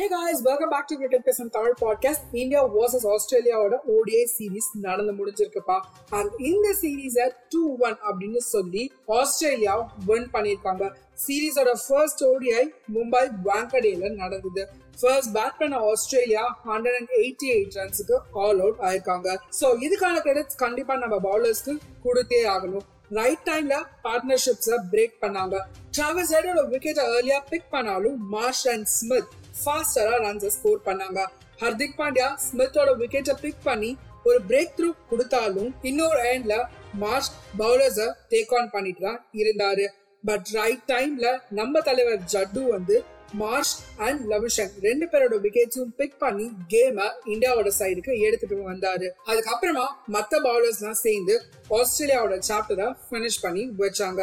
Hey guys welcome back to cricket பேசும் Tamil podcast India versus ஆஸ்திரேலியாவோட ODI series நடந்து முடிஞ்சிருக்குப்பா. அண்ட் இந்த சீரீஸை டூ ஒன் அப்படின்னு சொல்லி ஆஸ்திரேலியா வின் பண்ணியிருக்காங்க. சீரீஸோட ஃபர்ஸ்ட் ஓடிஐ மும்பை வாங்கடேல நடந்தது. ஃபர்ஸ்ட் பேட் பண்ண Australia hundred and eighty eight ரன்ஸுக்கு all out ஆயிருக்காங்க. ஸோ இதுக்கான கிரெடிட்ஸ் கண்டிப்பா நம்ம பவுலர்ஸ்க்கு கொடுத்தே ஆகணும். ரைட் டைம்ல பார்ட்னர்ஷிப்ஸை பிரேக் பண்ணாங்க. டிராவல் சைடோட விக்கெட்டை ஏர்லியா பிக் பண்ணாலும் மார்ஷ் அண்ட் ஸ்மித் ஃபாஸ்டரா ரன்ஸ் ஸ்கோர் பண்ணாங்க. ஹர்திக் பாண்டியா ஸ்மித்தோட விக்கெட்டை பிக் பண்ணி ஒரு பிரேக் த்ரூ கொடுத்தாலும் இன்னொரு எண்ட்ல மார்ஷ் பவுலர்ஸை டேக் ஆன் பண்ணிட்டு தான் இருந்தாரு. பட் ரைட் டைம்ல நம்ம தலைவர் ஜட்டு வந்து மார்ஷ் அண்ட் லவிஷன் ரெண்டு பேரோட விக்கெட்ஸும் பிக் பண்ணி கேம இந்தியாவோட சைடுக்கு எடுத்துட்டு வந்தாரு. அதுக்கப்புறமா மத்த பவுலர்ஸ்லாம் சேர்ந்து ஆஸ்திரேலியாவோட சாப்டரை பினிஷ் பண்ணி வச்சாங்க.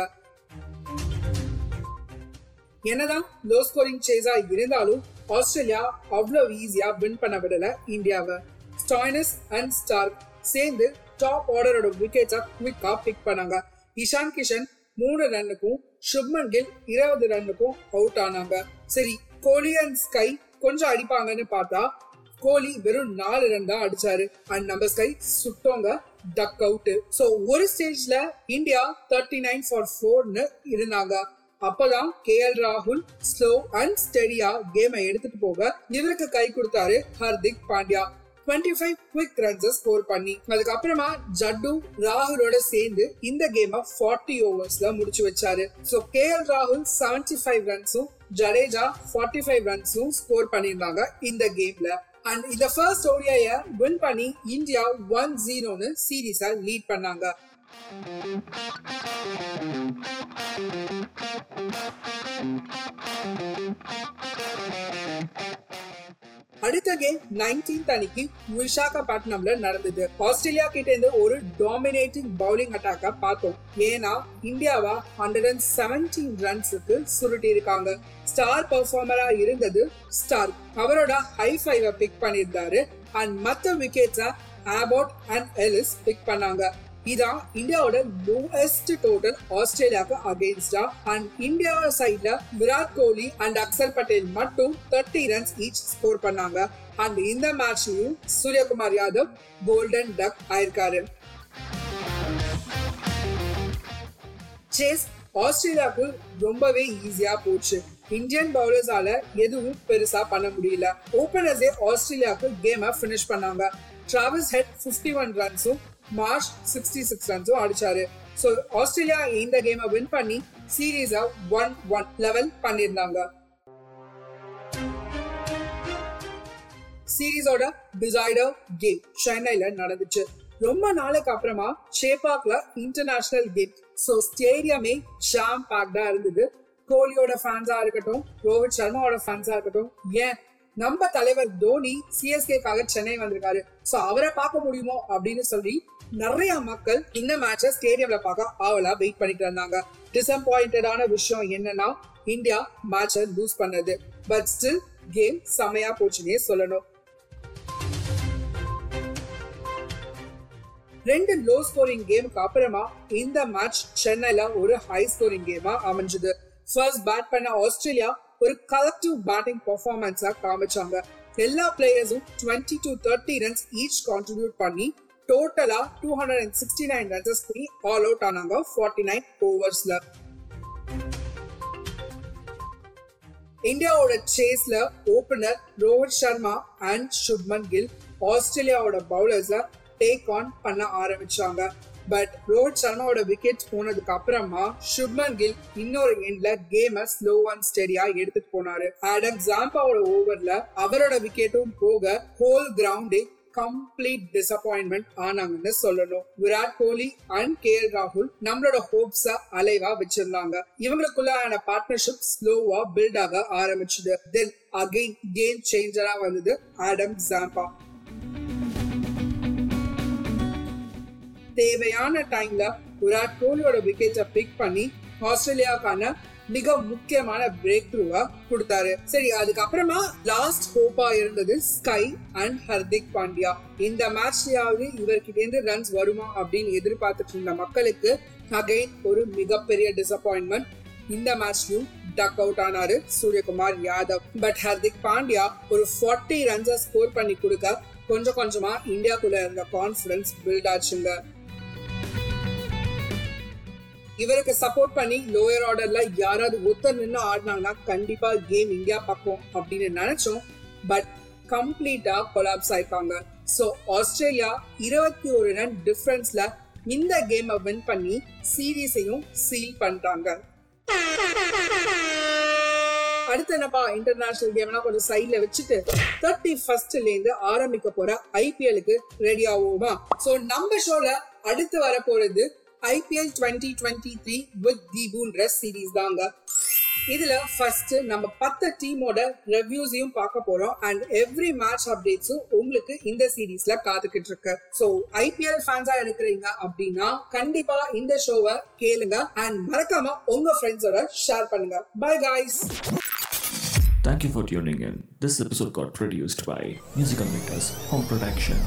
என்னதான் லோ ஸ்கோரிங் சேஸா இருந்தாலும் ஆஸ்திரேலியா அவ்வளவு ஈஸியா வின் பண்ண விடல. இந்தியாவை ஸ்டாய்னஸ் அண்ட் ஸ்டார்க் சேர்ந்து டாப் ஆர்டரோட விக்கெட்ஸா குவிக்கா பிக் பண்ணாங்க. இஷான் கிஷன் மூணு ரன்னுக்கும் சுப்மன் கில் இருபது ரன்னுக்கும் அவுட் ஆனாங்க. சரி கோலி அண்ட் ஸ்கை கொஞ்சம் அடிப்பாங்கன்னு பார்த்தா கோலி வெறும் நாலு ரன் தான் அடிச்சாரு. அண்ட் நம்ம ஸ்கை சுட்டோங்க டக் அவுட் ஸோ ஒரு ஸ்டேஜ்ல இந்தியா தேர்ட்டி நைன் ஃபார் ஃபோர்னு இருந்தாங்க. அப்பதான் கே எல் ராகுல் ஸ்லோ அண்ட் ஸ்டெடியா கேமை எடுத்துட்டு போக இவருக்கு கை கொடுத்தாரு? Hardik Pandya. Twenty five quick ரன்ஸை score பண்ணி. அதுக்கப்புறமா ஜட்டு ராகுலோட சேர்ந்து இந்த கேமை ஃபார்ட்டி ஓவர்ஸ்ல முடிச்சு வச்சாரு. ஸோ கே எல் ராகுல் செவன்டி ஃபைவ் ரன்ஸும் ஜடேஜா ஃபார்ட்டி ஃபைவ் ரன்ஸும் ஸ்கோர் பண்ணியிருந்தாங்க இந்த கேம்ல அண்ட் இந்த ஃபர்ஸ்ட் ஓடிஐய வின் பண்ணி இந்தியா ஒன் ஜீரோன்னு சீரீஸா லீட் பண்ணாங்க. அடுத்த கேம் நைன்டீன்த் அன்னைக்கு விசாகப்பட்டினம்ல நடந்தது. ஆஸ்திரேலியா கிட்ட இருந்து ஒரு டாமினேட்டிங் பவுலிங் அட்டாக்க பார்த்தோம். ஏன்னா இந்தியாவா ஹண்ட்ரட் அண்ட் செவன்டீன் ரன்ஸுக்கு சுருட்டி இருக்காங்க ஸ்டார் பர்ஃபார்மரா இருந்தது ஸ்டார் அவரோட ஹை ஃபைவ பிக் பண்ணியிருந்தாரு. அண்ட் மத்த விக்கெட்ஸை ஆபோட் அண்ட் எலிஸ் பிக் பண்ணாங்க. இதான் இந்தியாவோட லோவஸ்ட் டோட்டல் ஆஸ்திரேலியாவுக்கு அகேன்ஸ்டா அண்ட் இந்தியா சைட்ல விராட் கோலி அண்ட் அக்சர் பட்டேல் மட்டும் தேர்ட்டி ரன்ஸ் ஈச் ஸ்கோர் பண்ணாங்க. அண்ட் இந்த மேட்ச்லயும் சூரியகுமார் யாதவ் கோல்டன் டக் ஆயிருக்காரு. சேஸ் ஆஸ்திரேலியாவுக்கு ரொம்பவே ஈஸியா போச்சு. இந்தியன் பவுலர்ஸால எதுவும் பெருசா பண்ண முடியல. ஓபனர்ஸே ஆஸ்திரேலியாவுக்கு கேமை ஃபினிஷ் பண்ணாங்க. டிராவல்ஸ் ஹெட் ஃபிஃப்டி ஒன் ரன்ஸும் மார்ச் சிக்ஸ்டி சிக்ஸ் ரன்ஸும் அடிச்சாரு ஸோ ஆஸ்திரேலியா இந்த கேமை வின் பண்ணி சீரீஸா ஒன் ஒன் லெவல் பண்ணியிருந்தாங்க. சீரீஸோட டிசைடர் கேம் சென்னையில நடந்துச்சு. ரொம்ப நாளுக்கு அப்புறமா ஷேபாக்ல இன்டர்நேஷனல் கேம் ஸோ ஸ்டேடியமே ஷாம் பேக்டா இருந்தது. கோலியோட ஃபேன்ஸா இருக்கட்டும் ரோஹித் சர்மாவோட ஃபேன்ஸா இருக்கட்டும் ஏன் நம்ம தலைவர் தோனி சிஎஸ்கேக்காக சென்னை வந்திருக்காரு. சோ அவரை பார்க்க முடியுமோ அப்படின்னு சொல்லி நிறைய மக்கள் இந்த மேட்ச ஸ்டேடியம்ல பார்க்க ஆவலா வெயிட் பண்ணிட்டு இருந்தாங்க. டிசப்பாயிண்டடான விஷயம் என்னன்னா இந்தியா மேட்ச லூஸ் பண்ணது. பட் ஸ்டில் கேம் செமையா போச்சுன்னே சொல்லணும். ரெண்டு லோ ஸ்கோரிங் கேமுக்கு அப்புறமா இந்த மேட்ச் சென்னையில ஒரு ஹை ஸ்கோரிங் கேமா அமைஞ்சது. ஃபர்ஸ்ட் பேட் பண்ண ஆஸ்திரேலியா ஒரு கலெக்டிவ் பேட்டிங் பர்ஃபார்மன்ஸா காமிச்சாங்க. எல்லா பிளேயர்ஸும் twenty to thirty runs each contribute பண்ணி டோட்டலா two hundred and sixty nine runs பண்ணி ஆல் அவுட் ஆனாங்க ஃபார்ட்டி நைன் ஓவர்ஸ்ல இந்தியாவோட சேஸ்ல ஓபனர் ரோஹித் சர்மா அண்ட் சுப்மன் கில் ஆஸ்திரேலியாவோட பவுலர்ஸ டேக் ஆன் பண்ண ஆரம்பிச்சாங்க. பட் ரோஹித் சர்மாவோட விக்கெட் போனதுக்கு அப்புறமா சுப்மன் கில் இன்னொரு எண்ட்ல கேம ஸ்லோ அண்ட் ஸ்டெடியா எடுத்துட்டு போனாரு. ஆடம் ஜாம்பாவோட ஓவர்ல அவரோட விக்கெட்டும் போக ஹோல் கிரவுண்டே கம்ப்ளீட் டிசப்பாயின்மெண்ட் ஆனாங்கன்னு சொல்லணும். Virat Kohli and K L ராகுல் நம்மளோட ஹோப்ஸ அலைவா வச்சிருந்தாங்க. இவங்களுக்குள்ளான பார்ட்னர்ஷிப் ஸ்லோவா பில்ட் ஆக ஆரம்பிச்சது. தென் அகைன் கேம் சேஞ்சரா வந்தது ஆடம் ஜாம்பா தேவையான டைம்ல விராட் கோலியோட விக்கெட்டை பிக் பண்ணி ஆஸ்திரேலியாவுக்கான மிக முக்கியமான பிரேக் த்ரூவா கொடுத்தாரு. சரி அதுக்கப்புறமா லாஸ்ட் ஹோப்பா இருந்தது ஸ்கை அண்ட் ஹர்திக் பாண்டியா இந்த மேட்ச்லயாவது இவர்கிட்ட இருந்து ரன்ஸ் வருமா அப்படின்னு எதிர்பார்த்துட்டு இருந்த மக்களுக்கு அகைன் ஒரு மிகப்பெரிய டிசப்பாயின்மெண்ட் இந்த மேட்ச்லயும் டக் அவுட் ஆனாரு சூரியகுமார் யாதவ். பட் ஹர்திக் பாண்டியா ஒரு ஃபார்ட்டி ரன்ஸை ஸ்கோர் பண்ணி கொடுக்க கொஞ்சம் கொஞ்சமா இந்தியாக்குள்ள இருந்த கான்பிடன்ஸ் பில்ட் ஆச்சுங்க. இவருக்கு சப்போர்ட் பண்ணி லோயர் ஆர்டர்ல யாராவது ஒருத்தர் நின்று ஆடினாங்கன்னா கண்டிப்பா கேம் இந்தியா பக்கம் அப்படின்னு நினைச்சோம். பட் கம்ப்ளீட்டா கொலாப்ஸ் ஆயிருக்காங்க ஸோ ஆஸ்திரேலியா இருபத்தி ஒரு ரன் டிஃபரன்ஸ்ல இந்த கேமை வின் பண்ணி சீரீஸையும் சீல் பண்றாங்க. அடுத்து என்னப்பா இன்டர்நேஷனல் கேம்னா கொஞ்சம் சைட்ல வச்சுட்டு தேர்ட்டி ஃபர்ஸ்ட்ல இருந்து ஆரம்பிக்க போற ஐபிஎலுக்கு ரெடி ஆகுமா ஸோ நம்ம ஷோல அடுத்து வர போறது IPL twenty twenty three with தீபுன்ற series தாங்க. இதுல ஃபர்ஸ்ட் நம்ம பத்து டீமோட ரிவ்யூஸையும் பார்க்க போறோம். அண்ட் எவ்ரி மேட்ச் அப்டேட்ஸும் உங்களுக்கு இந்த சீரீஸ்ல காத்துக்கிட்டு இருக்கு. ஸோ ஐபிஎல் ஃபேன்ஸா இருக்கிறீங்க அப்படின்னா கண்டிப்பா இந்த ஷோவை கேளுங்க. அண்ட் மறக்காம உங்க ஃப்ரெண்ட்ஸோட ஷேர் பண்ணுங்க. Bye guys Thank you for tuning in. This episode got produced by Musical Makers Home Production.